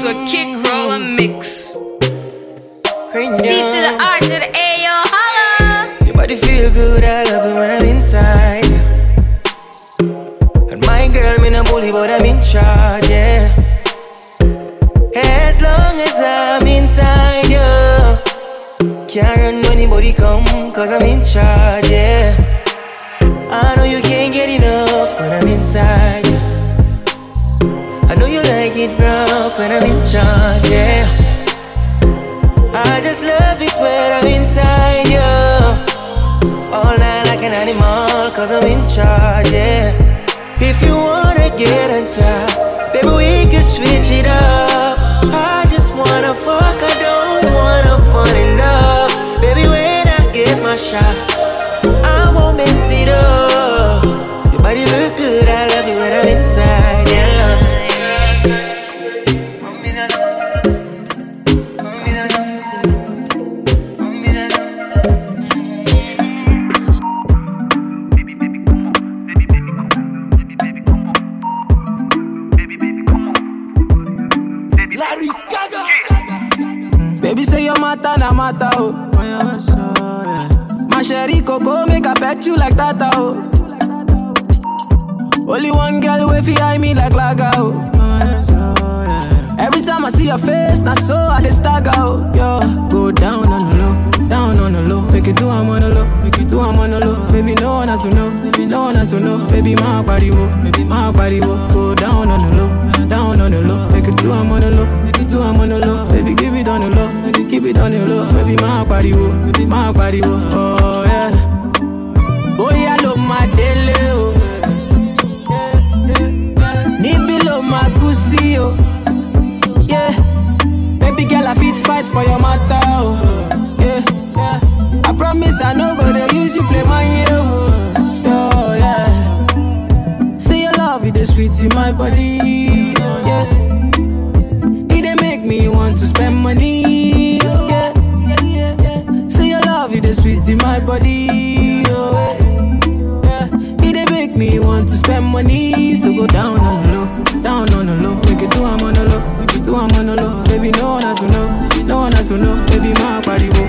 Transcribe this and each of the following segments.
to a kick roll and mix. C to the R to the A, yo, holla. Your body feel good, I love it when I'm inside. And my girl, me no bully, but I'm in charge, yeah. As long as I'm inside, yeah. Can't run anybody come, cause I'm in charge, yeah. I know you when I'm in charge, yeah. I just love it when I'm inside you. All night like an animal, cause I'm in charge, yeah. If you wanna get on top, baby, we can switch it up. I Baby say your matter na matter oh. My sherry coco make I pet you like that oh. Only one girl way fi eye me like laga oh. Every time I see your face, na so I dey stagger oh. Yo, go down on the low, down on the low. Make it do I'm on the low, make it do I'm on the low. Baby no one has to know, baby no one has to know. Baby my body wo, baby my body wo. Go down on the low, down on the low. Make it do I'm on the low, make it do I'm on the low. Baby give it on the low, keep it on the low. Baby my body wo, baby my body wo. Oh yeah. Oh yeah, lo my dele oh. Níbi lo my pussy oh. Yeah. Baby girl, I fit fight for your matter, oh. Yeah. I promise I no go to use you play my hero, oh. oh yeah. See your love, it is sweet in my body, oh, yeah. It dey make me want to spend money, my body, oh. Eh. Yeah. It dey make me want to spend money, so go down on the low, down on the low. Make it do I'm on the low, make it do I'm on the low. Baby, no one has to know, no one has to know. Baby, my body wo,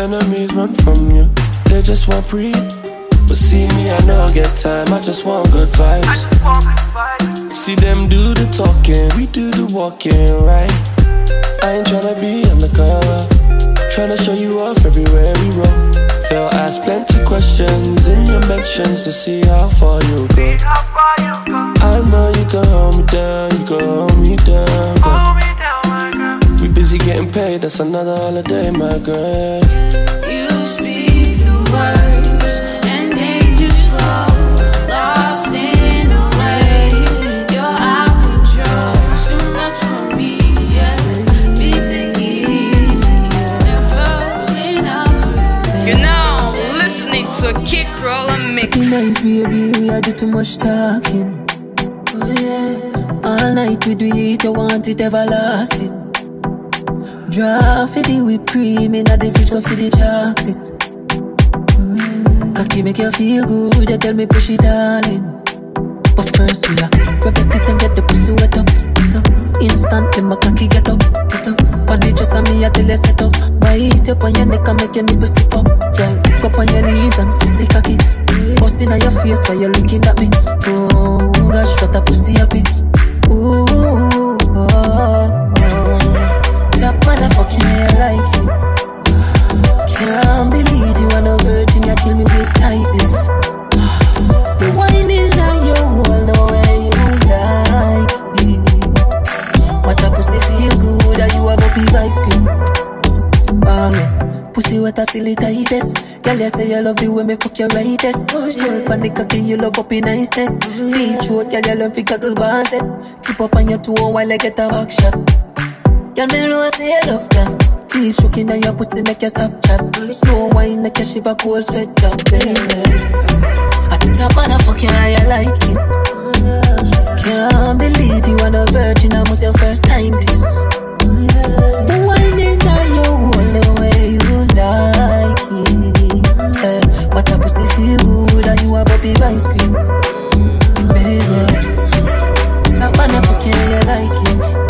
enemies run from you. They just want breathe. But see me, I know I get time. I just want good vibes. See them do the talking, we do the walking, right? I ain't tryna be undercover. Tryna show you off everywhere we roll. They'll ask plenty questions in your mentions to see how far you go. I know you can hold me down, you can busy getting paid, that's another holiday, my girl. You speak the words and they just flow, lost in a way. You're out control, too much for me. Yeah, be take easy, never enough. You're now listening to a kick roll and mix. nice, baby, we are do too much talking. Oh yeah. All night we do it, you want it everlasting. Draw for the whipped cream in the fridge, go for the chocolate. Cocky make you feel good, you tell me push it all in. But first we are rub it it and get the pussy wet up. Wet up. Instant, then my cocky get up, get up. On the dress and me, I tell you set up. Bite up on your neck and make your nipple sip up. Girl, go up on your knees and suck the cocky. Bust inna your face while you're looking at me. Oh gosh, what a pussy happy. Ooh, oh, oh, Can't believe you are no virgin, you kill me with tightness. The whining on your wall, the way you like it. What a pussy feel good, that you a big ice cream. Bang, pussy what a silly tightest. Girl, you say you love the way me fuck your rightest. Squirt on the cocky, you love up in niceness. Deep throat, girl, you love the goggle bars it. Keep up on your toe while I get a back shot. Girl, me know I say you love that. Keep shaking on your pussy, make you stop chat. Slow wine, make you shiver cold sweat drop, baby. I think that motherfucking how you like it. Can't believe you are a virgin, I was your first time this. Whining on your wall the way you like it. Eh, What a pussy feel good, and you a bubby ice cream, baby. That motherfucking how you like it.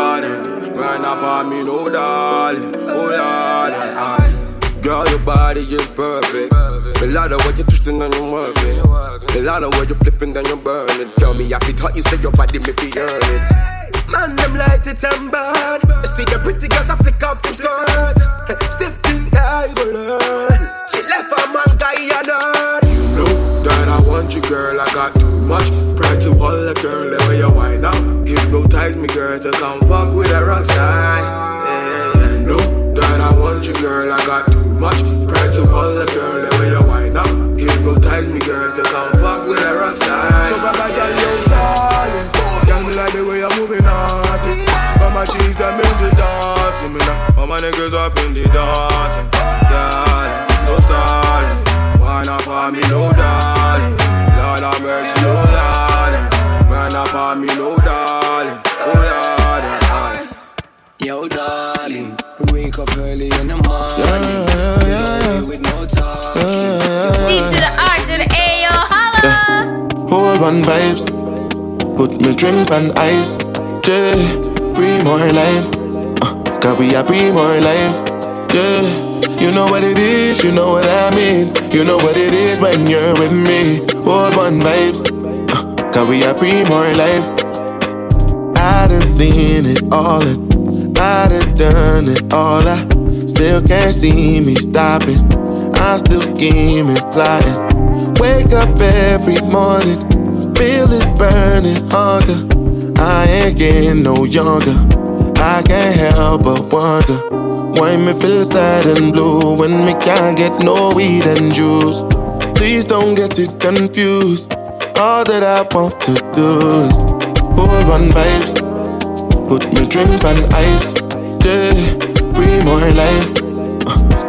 A me me up me, no darling? Oh me, darling? Oh Girl, your body is perfect. A lot of what you're twisting and you're working. A lot of what you're flipping and you're burning. Tell me, I could thought you said your body may be earn it. Man, them light it and burn. You see the pretty girls, I flick up them skirts. Stiff thing, you go learn. She left her man, guy, and nerd. Know that I want you, girl. I got too much pride to hold a girl. Way you wind up, hypnotize me, girl, to come fuck with a rock star. Yeah, know that I want you, girl. I got too much pride to hold a girl. Way you wind up, hypnotize me, girl, to come fuck with a rock star. So, Baba, girl, you darling. Girl, me like the way you're moving on. My cheese, them in the dancing, me now. All niggas up in the dancing. Darling, no stalling. Why not for me, no darling? Lord have mercy, no darling. Why not for me, no darling? Oh, darling. Yo, darling, wake up early in the morning. With no talking. C to the R to the A, yo, holla. Hold on vibes. Put me drink on ice. Yeah, breathe more life. Uh, Cause we are breathe more life. Yeah, you know what it is, you know what I mean. You know what it is when you're with me. Hold on vibes. Uh, Cause we are breathe more life. I done seen it all and I done done it all. I still can't see me stopping. I'm still scheming, plotting. Wake up every morning, feel this burning hunger. I ain't getting no younger. I can't help but wonder why me feel sad and blue when me can't get no weed and juice. Please don't get it confused. All that I want to do is hold on vibes, put me drink on ice, yeah. Breathe more life,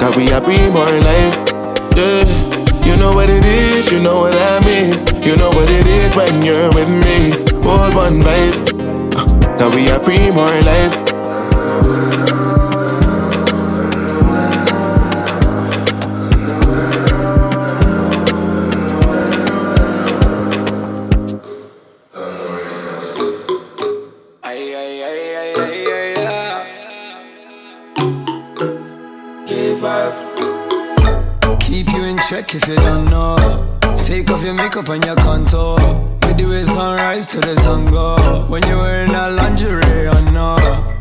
uh, we are breathe more life, yeah. You know what it is, you know what I mean. You know what it is when you're with me. Hold one vibe, cause we are breathe more life. If you don't know. Take off your makeup and your contour. With the way sunrise till the sun go. When you're wearing that lingerie, I know.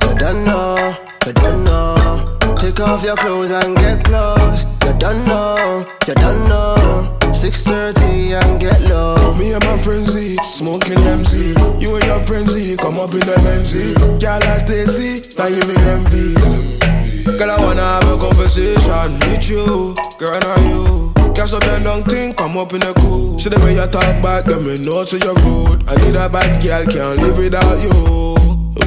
You don't know, you don't know. Take off your clothes and get close. You don't know, you don't know. 6.30 and get low. Me and my friends eat, smoking MC. You and your friends eat, come up in the MNC. Girl, I stay see, now you me envy. Girl, I wanna have a conversation with you. Girl, now you. Catch up that long thing, come up in the cool. See the way you talk back, let me know to your road. I need a bad girl, can't live without you.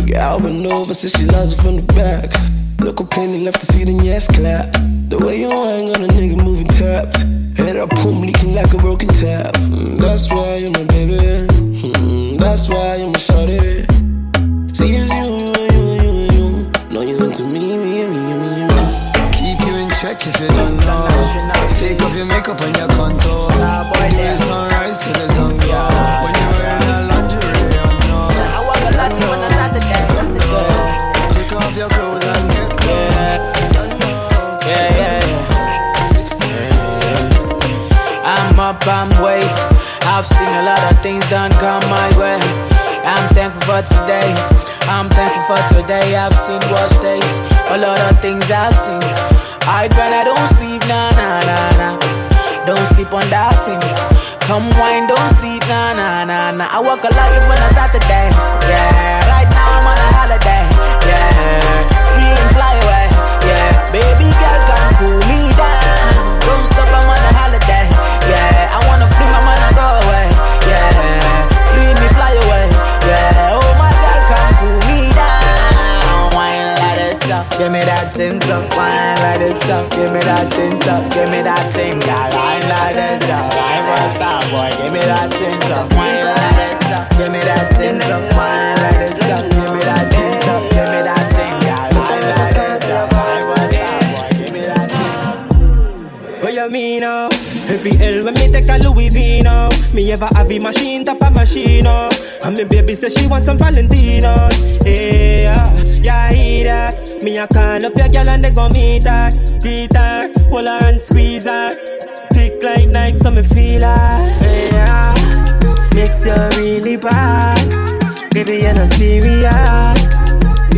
Gal been over, says she loves it from the back. Look up plenty left to see, then yes, clap. The way you hang on a nigga moving tapped. Head up, boom, leaking like a broken tap. Mm, That's why you're my baby. Mm, That's why you're my shorty. See, it's you, you, you, you, you. No, you into me, me, me, me, me, me. Keep you in check if you don't know. Take off your makeup and your contour. Do it sunrise till the sun go. When you're wearing a lingerie, you know. I walk a lot on a Saturday. Take off your clothes and get Yeah, yeah, yeah. I'm up, I'm wave. I've seen a lot of things done come my way. I'm thankful for today. I'm thankful for today. I've seen worse days. A lot of things I've seen. I grind, I don't sleep, nah, nah, nah, nah. Don't sleep on that thing. Come wine, don't sleep, nah, nah, nah, nah. I walk a lot even on Saturdays. Yeah, right now I'm on give me that thing up. Wine like this up, give me that thing up. Give me that thing, girl. Wine like this. I want star boy, give me that thing up. Wine like this up, give me that thing up. Wine like this up, give me that thing up. Give me that thing, girl. Wine like this up. I want star boy, give me that thing. What you mean now? Every L when me take a Louis V now Me ever have a machine, top a machine now And me baby say she want some Valentino Me a call up your girl and they go meet her Beat her, hold her and squeeze her. Tick like Nike so me feel her. Yeah, miss you really bad. Baby you're not serious.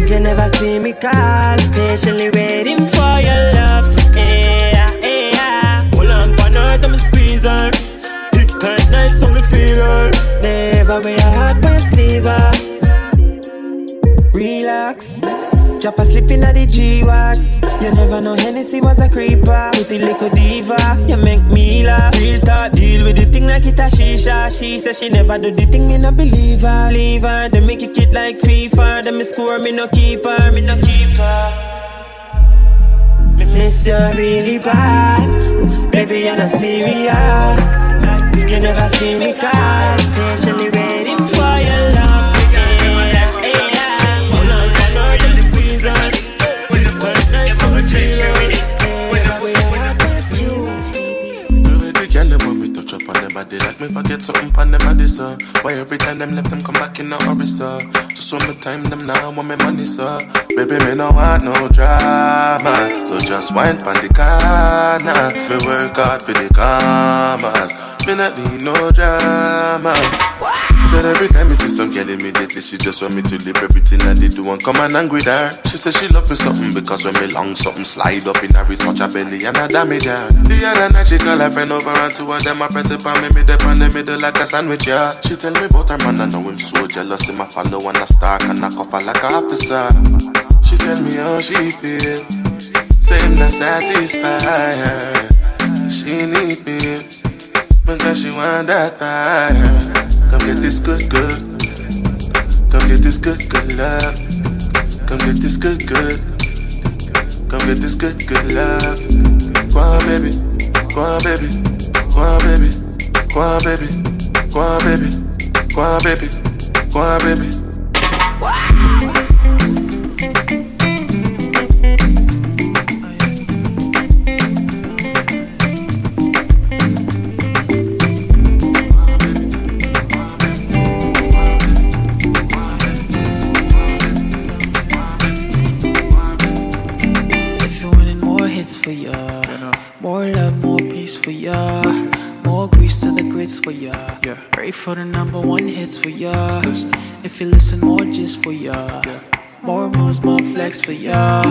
You never see me call. Patiently waiting for your love Drop a slip in the G-Wag. You never know Hennessy was a creeper. Pretty little diva, you make me laugh. Real talk, deal with the thing like it a shisha. She said she never do the thing, me no believe her. Leave her, they make it kid like FIFA. Them me score, me no keep her, me no keep her. Me miss you really bad Baby, you're not serious You never see me call Patiently touch up on them body like me forget something on them body sir. Why every time them left them come back in a hurry sir? Just when me time them now want me money sir. Baby me no want no drama, so just wine pon the corner. Me work hard for the commas, me not need no drama. Said every time me see some girl immediately she just want me to leave everything I did do and come and hang with her. She said she love me something because when me long something slide up in her, it touch her belly and I damage her. The other night she call her friend over and two of them I press it on me, me dip the middle like a sandwich, yeah. She tell me about her man, I know him so jealous, him I follow and I stalk and I cough her like a officer. She tell me how she feel, him not satisfy her. She need me, because she want that fire. Come get this good, good. Come get this good, good love. Come get this good, good. Come get this good, good love. Go on, baby. Go on, baby. Go on, baby. Go on, baby. Go on, baby. Go on, baby. Go on, baby. Ya, more grease to the grits for ya. Pray for the number one hits for ya. If you listen, more just for ya, more moves, more flex for ya.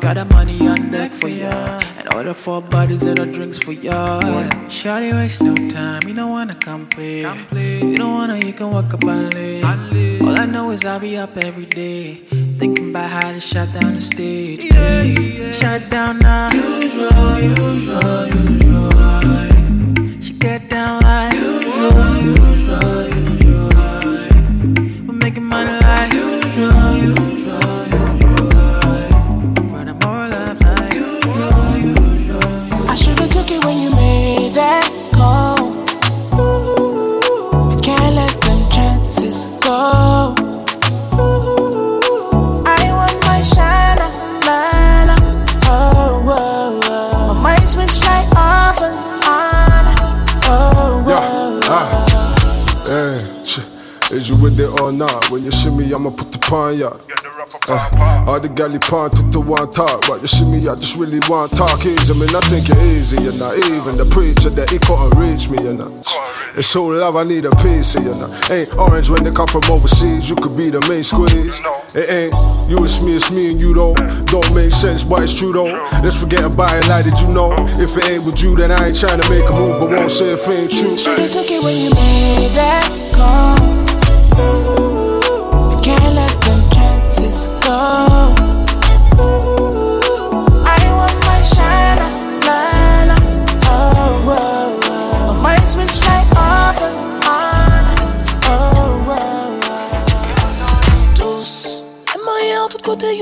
Got the money on deck for ya, and Order four bodies and the drinks for y'all. Shawty waste no time, you don't wanna come play. You don't wanna, you can walk up and lay. All I know is I'll be up every day. Thinking about how to shut down the stage. Yeah, Shut down now. Usual, usual, usual. She get down or not? When you shimmy, I'ma put the pawn ya. Uh, all the galley pawn took the one talk, but you shimmy, I just really want talk easy. I mean, I think it easy, you know. Even the preacher that he couldn't reach me, you know. It's so love, I need a piece, of, you know. Ain't orange when they come from overseas, you could be the main squeeze. It ain't you, it's me, it's me and you though. Don't make sense, but it's true though. Let's forget about it, like did you know? If it ain't with you, then I ain't trying to make a move, but won't say if it ain't true. Should've took it when you made that call.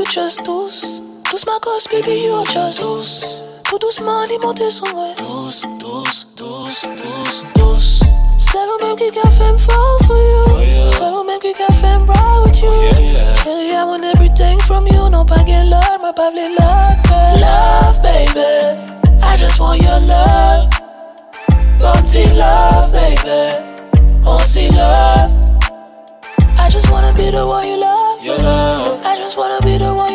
You just tous. Tous ma cause, baby, you are just tous. Tout doucement, dis monter son way. Tous, tous, tous, tous, tous. C'est le même qui a fait me fall for you. C'est le même qui a fait me ride with you. Oh, yeah, yeah. Chérie, I want everything from you. Non pas get love, mais pas les love. Love, baby. I just want your love. Bounty love, baby. Bounty love. I just wanna be the one you love. Your love. I just wanna be the one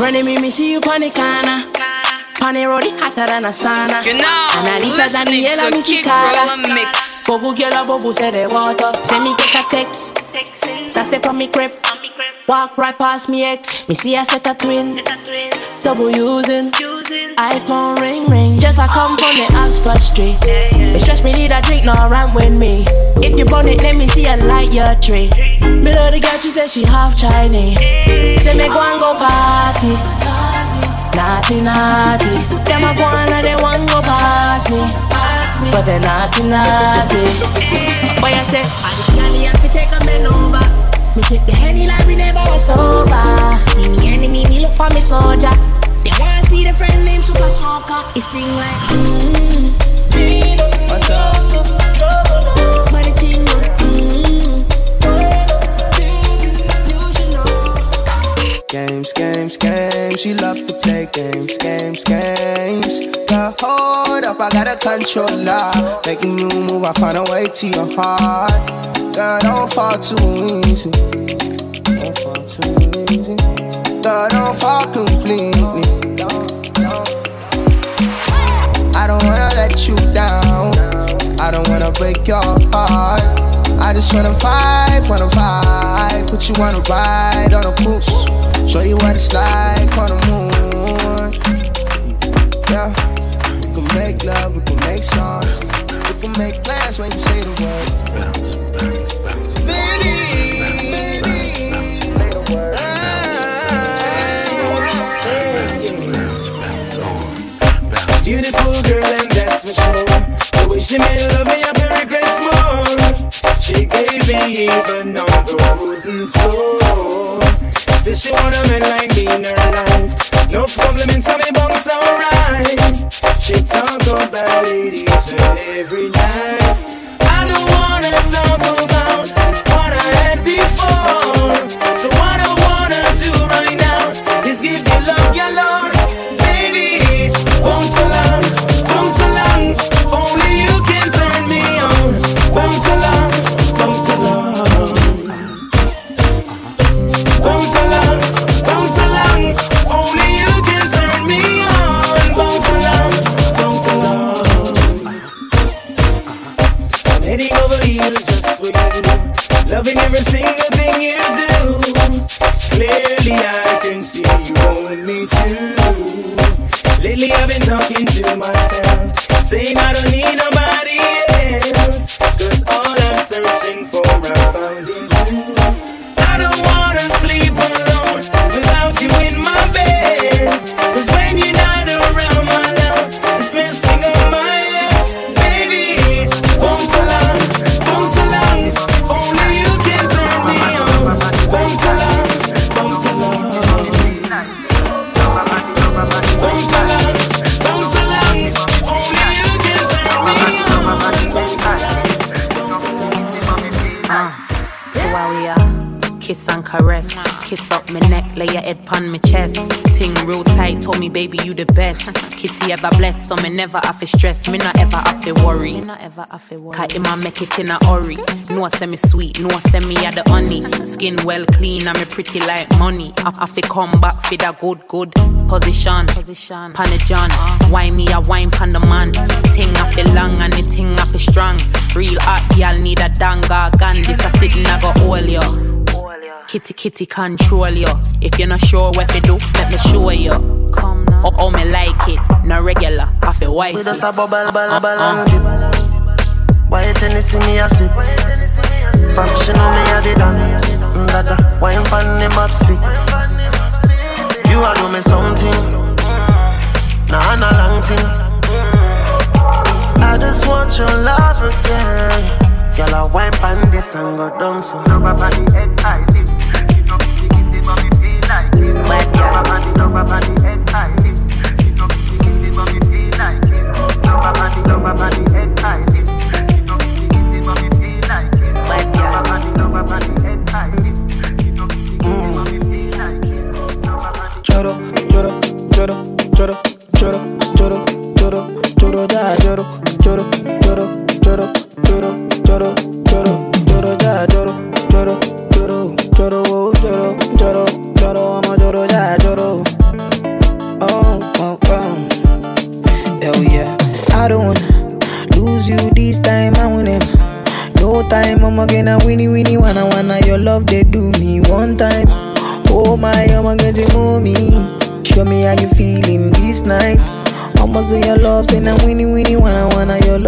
I'm, I'm in front of me, me see you on the corner. On the road, it hotter than a sauna. You know, And Alisa listening Daniela, to me Kick chicana. Roll Mix. Bobu girl, a bobu say the water. Send me get a text. That step on me crib. Walk right past me ex. Me see a set a twin. Double using. iPhone ring ring. Just I come from the Oxford Street. It stress me need a drink, no run with me. If you burn it, let me see a light your tree. Me love the girl, she said she half Chinese. Say me go and go party. Naughty, naughty. Them a go and they want go past me. But they naughty, naughty. Boy, I say, I the have to take a man over. Me take the henny like we never was sober. See me enemy, me look for me soldier. They wanna see the friend named Super Soccer. It sing like, mmm. What's up? But the thing mmm. Games, games, games. She love to play games, games, games. Girl, hold up, I gotta control her. Making you move, I find a way to your heart. Girl, don't fall too easy. Don't fall too easy. Girl, don't fall completely. I don't wanna break your heart. I just wanna vibe, wanna vibe. Put you on a ride on a cruise. Show you what it's like on the moon. Yeah, we can make love, we can make songs. We can make plans when you say the word. Bounce, bounce, bounce. Baby, she made love me, I can regress more. She gave me even on the wooden floor. Says she want a man like me in her life. No problem in some bunks alright. She talk about it each and every night. Just for you. Loving every single thing you do. Clearly I can see you want me too. Lately I've been talking to myself, saying I don't ever blessed, so me never have to stress, me not ever have to worry. Me not ever have to worry. Cause him make it in a hurry. No send me sweet, no send me a the honey. Skin well clean, and me pretty like money. I have to come back for the good good position. Position. Pan the John, uh. why me a wine pan the man? Ting I feel long and the ting I feel strong. Real hot girl need a danga gun. This a sitting I go all yo. Kitty kitty control you. If you're not sure what to do, let me show you. Come now. Oh, oh me like it, not regular. I feel white. We just a bubble, bubble, uh, uh. bubble and dip. Why you tell see me a sip? From she know me a the done. Mm, Dada, wine pan the map stick. You a do me something. Nah, nah, long thing. I just want your love again. Girl, I wine pan this and go down so. Bad girl. She don't give like it. Body head high.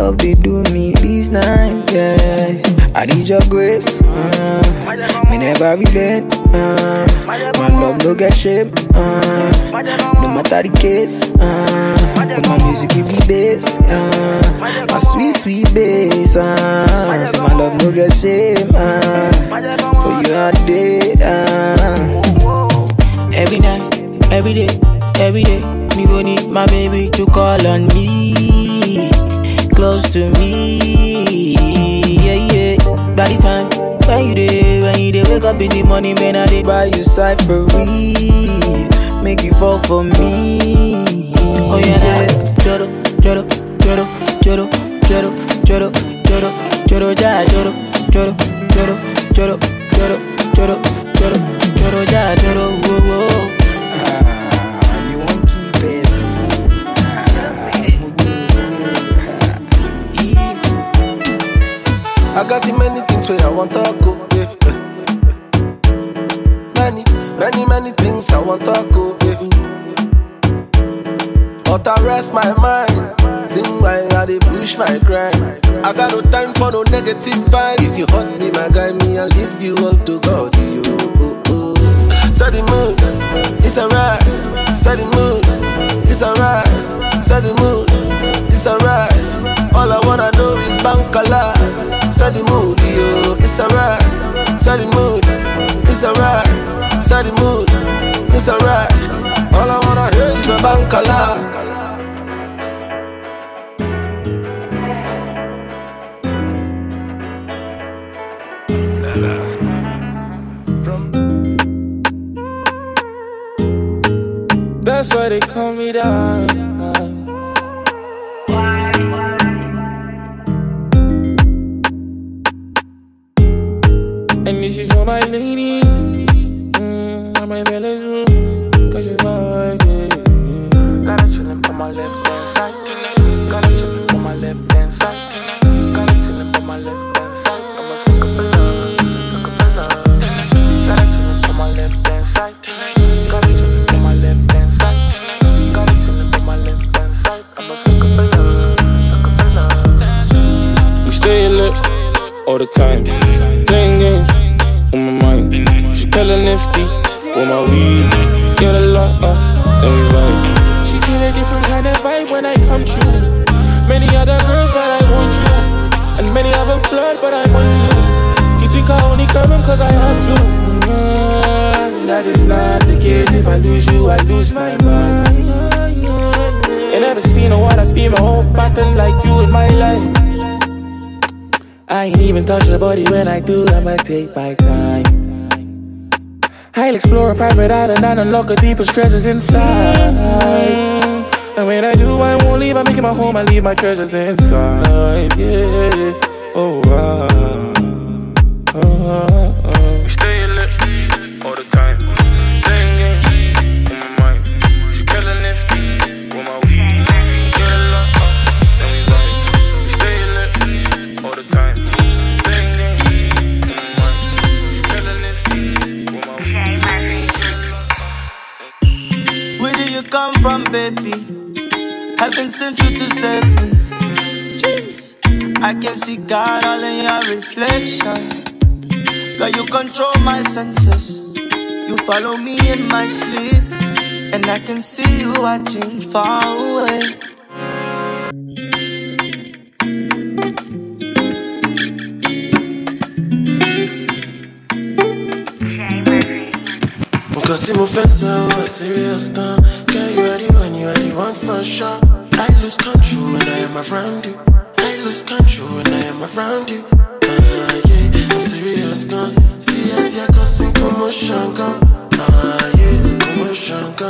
Love they do me this night. Yeah, I need your grace. Uh, me never relent. Uh, my love no get shame. Uh, no matter the case. Uh, my music give me bass. Uh, my sweet sweet bass. Uh, say my love no get shame. Uh, for you all day. Uh, every night, every day, every day. Me go need my baby to call on me, close to me. Yeah, yeah. By the time when you day, when you day, wake up in the morning, man, I dey buy you cyphery, make you fall for me. Oh yeah, yeah. choro, choro, choro, choro, choro, choro, choro, choro, ja, choro, choro, choro, choro, choro, choro, choro, choro, ja, choro, I got the many things where I want to go. Yeah. Many, many, many things I want to go. Yeah. But I rest my mind. Think why I dey push my grind. I got no time for no negative vibe. If you hurt me, my guy, me, I'll leave you all to God. You. Set the mood, it's alright. Set the mood, it's alright. Set the mood, it's alright. All I wanna know is bankala. Set the mood, yo, it's alright. The mood, it's alright. The mood, it's alright. All I wanna hear is a bankala. That's why they call me down. Different vibe when I come true. Many other girls, but I want you. And many of them flirt, but I want you. You think I only come in cause I have to? Mm, that is not the case. If I lose you, I lose my mind. You never seen a water female whole pattern like you in my life. I ain't even touch your body when I do, I'ma take my time. I'll explore a private island and unlock the deepest treasures inside. And when I do, I won't leave. I make it my home. I leave my treasures inside. Yeah. Oh, wow. Oh, oh, oh. We stay lit all the time. Playing games on my mind. She killing it with my weed. Get a lot up, then we vibe. We stay lit all the time. Playing games on my mind. She killing it with my weed. Where do you come from, baby? Heaven sent you to save me. Jeez. I can see God all in your reflection. Girl, you control my senses. You follow me in my sleep. And I can see you watching far away. Nǹkan tí mo fẹ́ sọ wá serious gan. Girl, you are the one, you are the one for sure. I lose control when I am around you. I lose control when I am around you. Ah, yeah, I'm serious gan. See as you're causing commotion gan. Ah, yeah, commotion gan.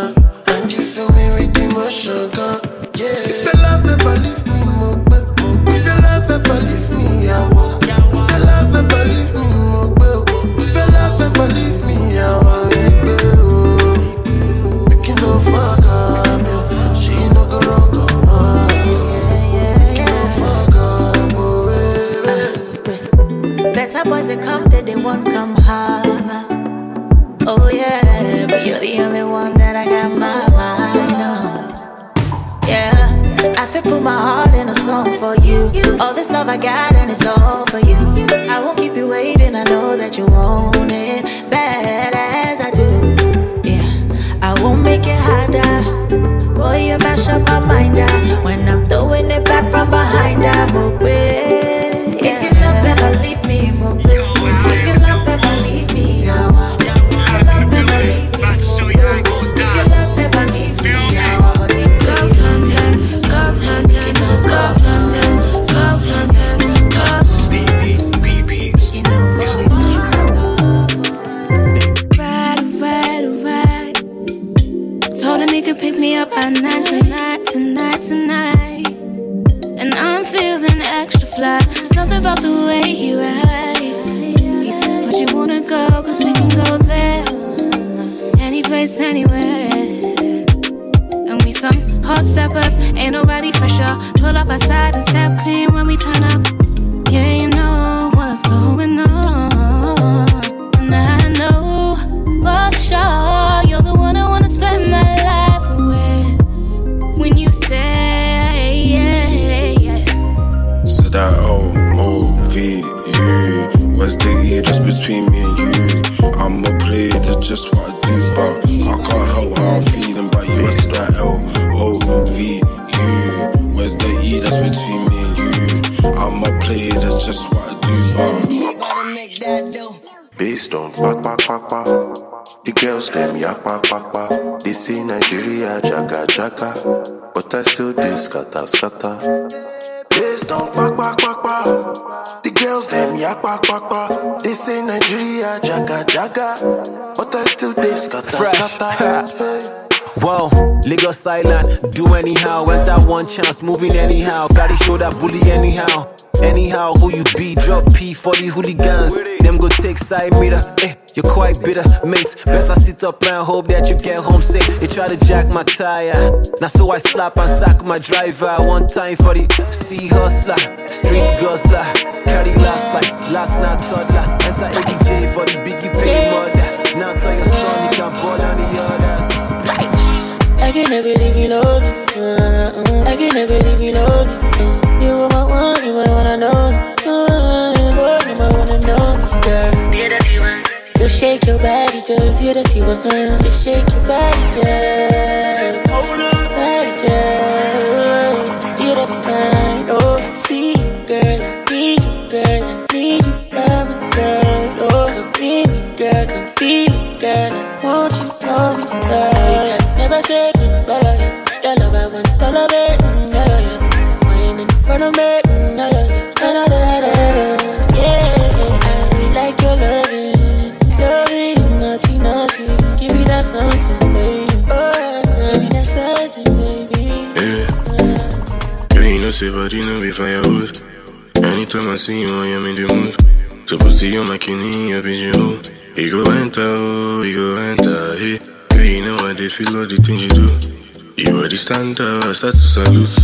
Back, back, back. The girls them yak, back, back, back. They say Nigeria, jaga, jaga. But I still dey scatter, Fresh. scatter. Whoa, Lagos Island, do anyhow. Went that one chance, moving anyhow. Gotta show that bully anyhow. Anyhow, who you be? Drop P for the hooligans. Them go take side meter. Eh, you're quite bitter, mates. Better sit up and hope that you get home safe. They try to jack my tire. Now so I slap and sack my driver. One time for the sea hustler, street guzzler. Carry last like last night toddler. Enter ADJ for the biggie pay murder. Now tell your son you can ball on the others. I can never leave you alone. Uh, uh, I can never leave you alone. Uh, you are my one, you my one I know. Uh, boy, Just shake your body, just you that you want. Just shake your body, just. Body, just. You that you want. Oh, see, girl, I need you, girl, I need you by my side. Oh, come be me, girl, come feel me, girl. I want you, want me, girl. You can never say goodbye. Your love, I want all of it. Mm, yeah, yeah. Wine in front of me. Mm, yeah, yeah. Yeah, I like your loving, loving, naughty, naughty. Give me that something, baby. Oh, give me that something, baby. Yeah. You you know be firewood. Anytime I see you, I am in the mood. Supposed to you, my kidney, up in you. We go enter, oh, we go enter, hey. Girl, you know I they feel all the things you do. You body stand up, start to salute.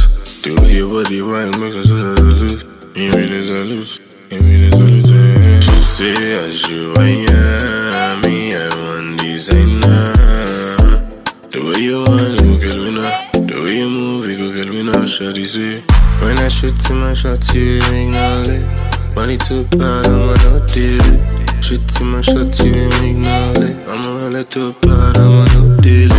The way your body wine makes us salute. You really salute, you really salute. eh. She say as you I am, me I want designer. The way you want, you get now. The way you move, you go get now. Shawty say, when I shoot to my shot, you ignore it. Money too bad, I'ma not deal. Shoot to my shot, you ignore it. I'ma let too bad, I'ma not deal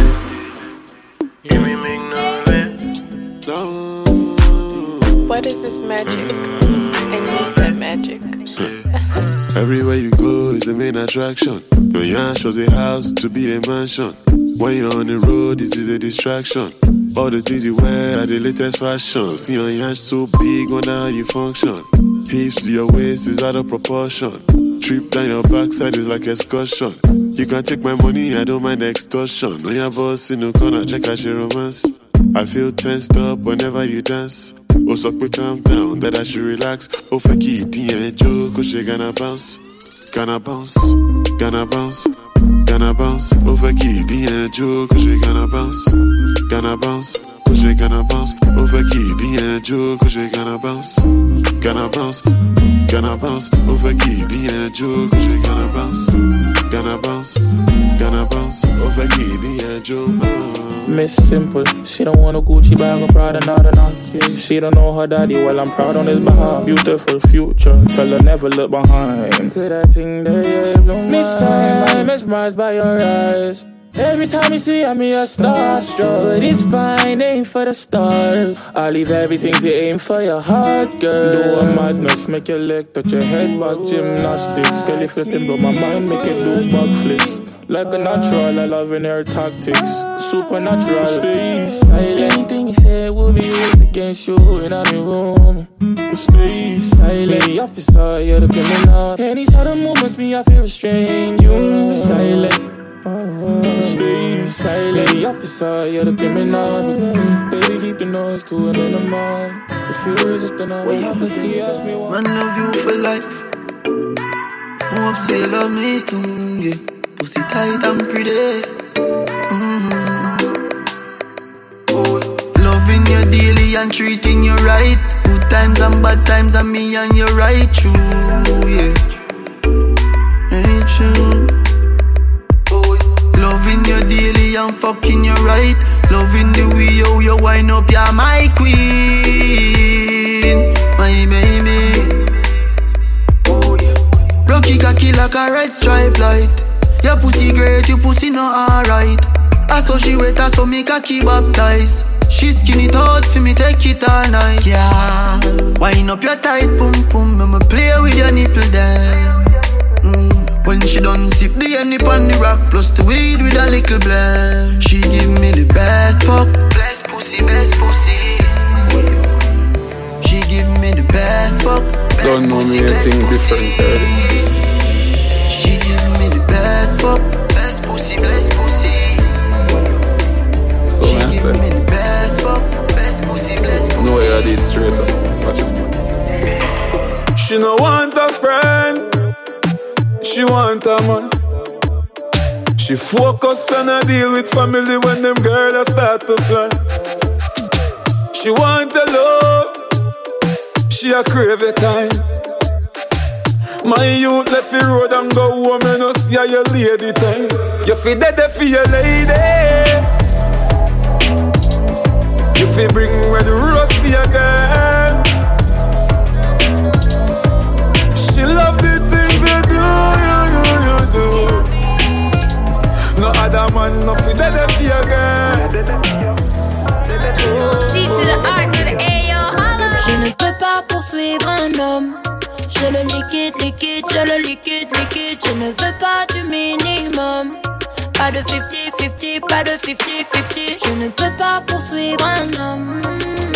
What is this magic? Mm. I need that magic. Everywhere you go is the main attraction. Your yarn shows a house to be a mansion. When you're on the road, this is a distraction. All the things you wear are the latest fashion. See your yarn so big, wonder how you function. Hips to your waist is out of proportion. Trip down your backside is like excursion. You can take my money, I don't mind extortion. When your boss in the corner, check out your romance. I feel tensed up whenever you dance. Oh, so quick, calm down, that I should relax. Oh, fuck it, yeah, joke, oh, she gonna bounce. Gonna bounce, gonna bounce, gonna bounce. Oh, fuck it, yeah, joke, oh, she gonna bounce. Gonna bounce, oh, she gonna bounce. Oh, fuck it, yeah, joke, oh, she gonna bounce. Gonna bounce, gonna bounce. Oh, fuck it, yeah, joke, oh, she gonna bounce. Gonna bounce, gonna bounce. over fuck it, yeah, joke. Miss Simple, she don't want a Gucci bag or Prada, not enough. She don't know her daddy, well I'm proud on his behalf. Beautiful future, tell her never look behind. Could I think that you blow my Miss I'm mesmerized by your eyes. Every time you see I'm a starstruck. It's fine, aim for the stars. I leave everything to aim for your heart, girl. Do a madness, make your leg touch your head back. Gymnastics, Kelly flipping, blow my mind, make it do backflips. Like a natural, I love in her tactics. Supernatural, stay silent. Anything you say will be used against you in my room. Stay silent. Lady officer, you're the criminal. Any sudden movements, me, I feel restrained. You silent. Stay silent. Lady officer, you're the criminal. Baby, keep the noise to a minimum. If you resist, then I will have to he ask me why. Man, love you for life. Hope say you love me too. Yeah. Pussy tight and pretty. Mm-hmm. Oh, loving you daily and treating you right. Good times and bad times, and me and you right true. Yeah, ain't true. Oh, loving you daily and fucking you right. Loving the way you you wind up, you're my queen, my baby. Rocky cocky like a red stripe light. Your pussy great, your pussy not alright. I saw she wet, I saw me cocky baptized. She skin it out for me, take it all night. Yeah, wind up your tight pum pum, I'ma play with your nipple then. Mm. When she done sip the honey on the rock, plus the weed with a little blend. She give me the best fuck, best pussy, best pussy. She give me the best fuck. Best Don't know me anything different, girl. Best fuck, best pussy, best pussy. Oh, so I Give me the best fuck, best pussy, best pussy. no way I did straight up. Watch it. She no want a friend, she want a man. She focus on a deal with family when them girls start to plan. She want a love, she a crave a time. My youth left the road and go home, you know, see how your lady thing. You fi dead for your lady. You fi bring red rose for your girl. She love the things you do, you, you, you do. No other man, no fi dead for your girl. See to the R to the A, yo, holla. Je ne peux pas poursuivre un homme. Liquide, liquide, je le liquide, liquide. Je ne veux pas du minimum. Pas de 50-50, pas de 50-50. Je ne peux pas poursuivre un homme.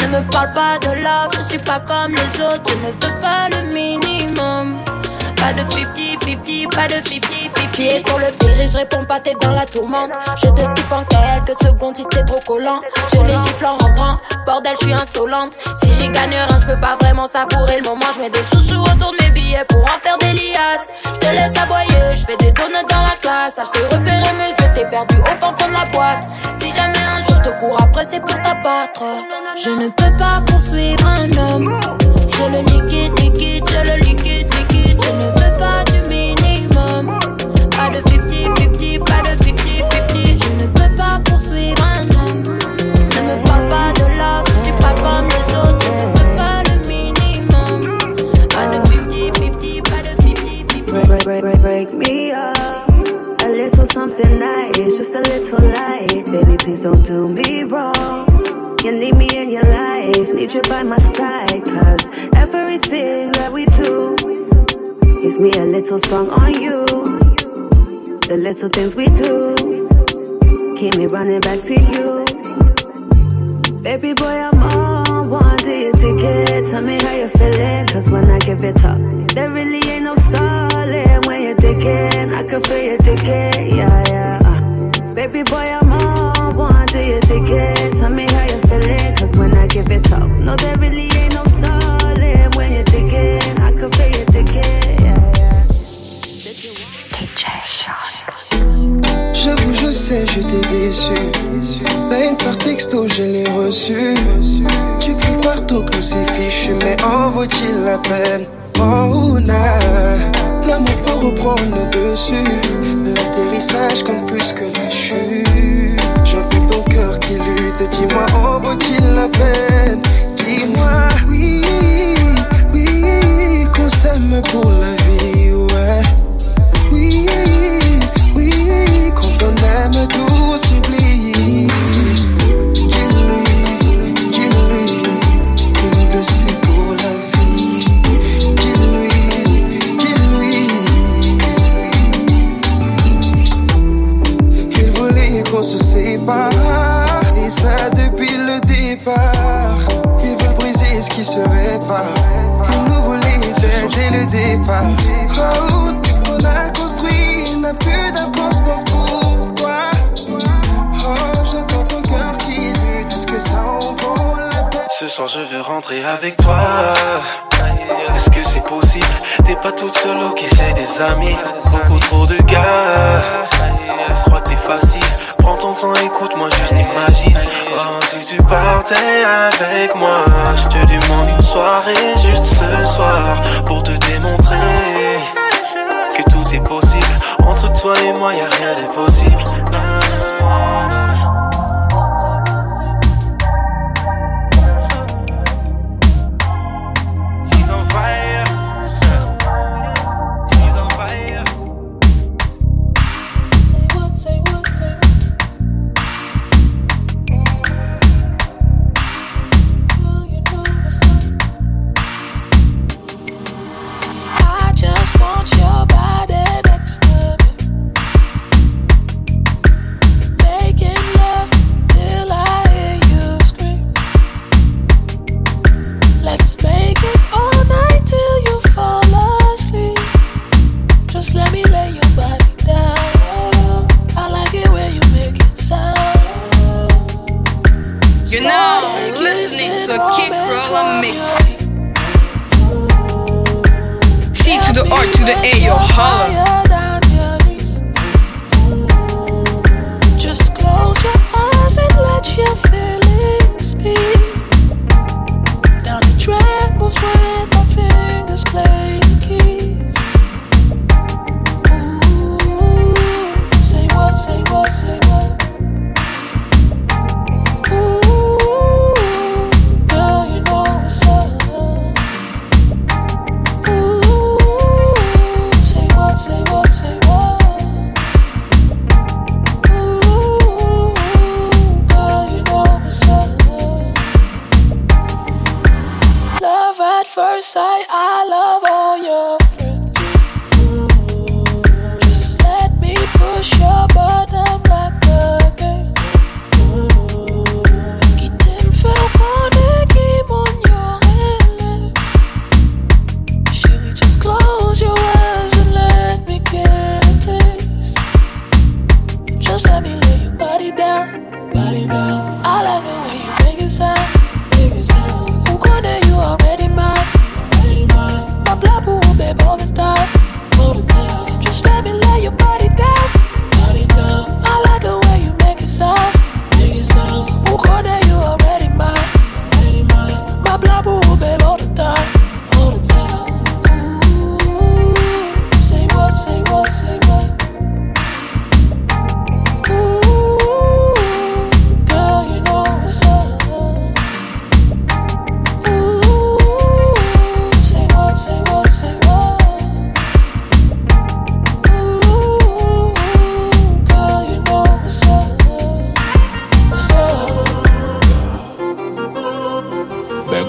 Ne me parle pas de love, je suis pas comme les autres. Je ne veux pas le minimum. Pas de 50-50, pas de 50-50. Pied sur le pire je réponds pas, t'es dans la tourmente. Je te skip en quelques secondes si t'es trop collant. Je les gifle en rentrant, bordel, je suis insolente. Si j'y gagne rien, je peux pas vraiment savourer le moment. Je mets des chouchous autour de mes billets pour en faire des liasses. Je te laisse aboyer, je fais des donuts dans la classe. Ah, je t'ai repéré, monsieur, t'es perdu au fond fond de la boîte. Si jamais un jour je te cours après, c'est pour t'abattre. Je ne peux pas poursuivre un homme. Je le liquide, Chute. J'entends ton cœur qui lutte. Dis-moi, en vaut-il la peine? Avec toi. Est-ce que c'est possible? T'es pas toute seule, ok j'ai des amis? Beaucoup trop de gars. Crois que c'est facile. Prends ton temps, écoute moi juste imagine. Oh si tu partais avec moi Je te demande une soirée juste ce soir Pour te démontrer Que tout est possible. Entre toi et moi y a rien d'impossible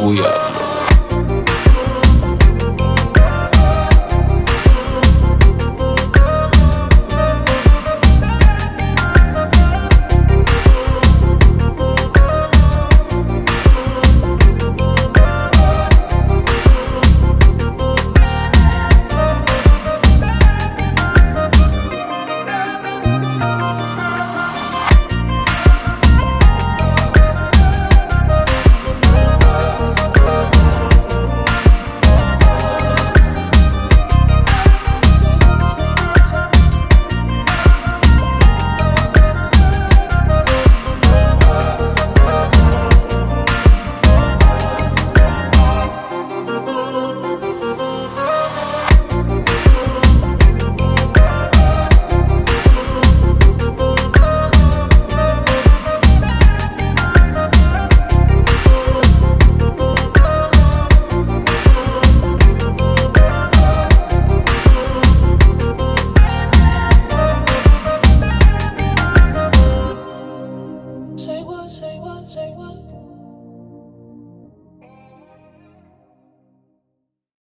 Booyah.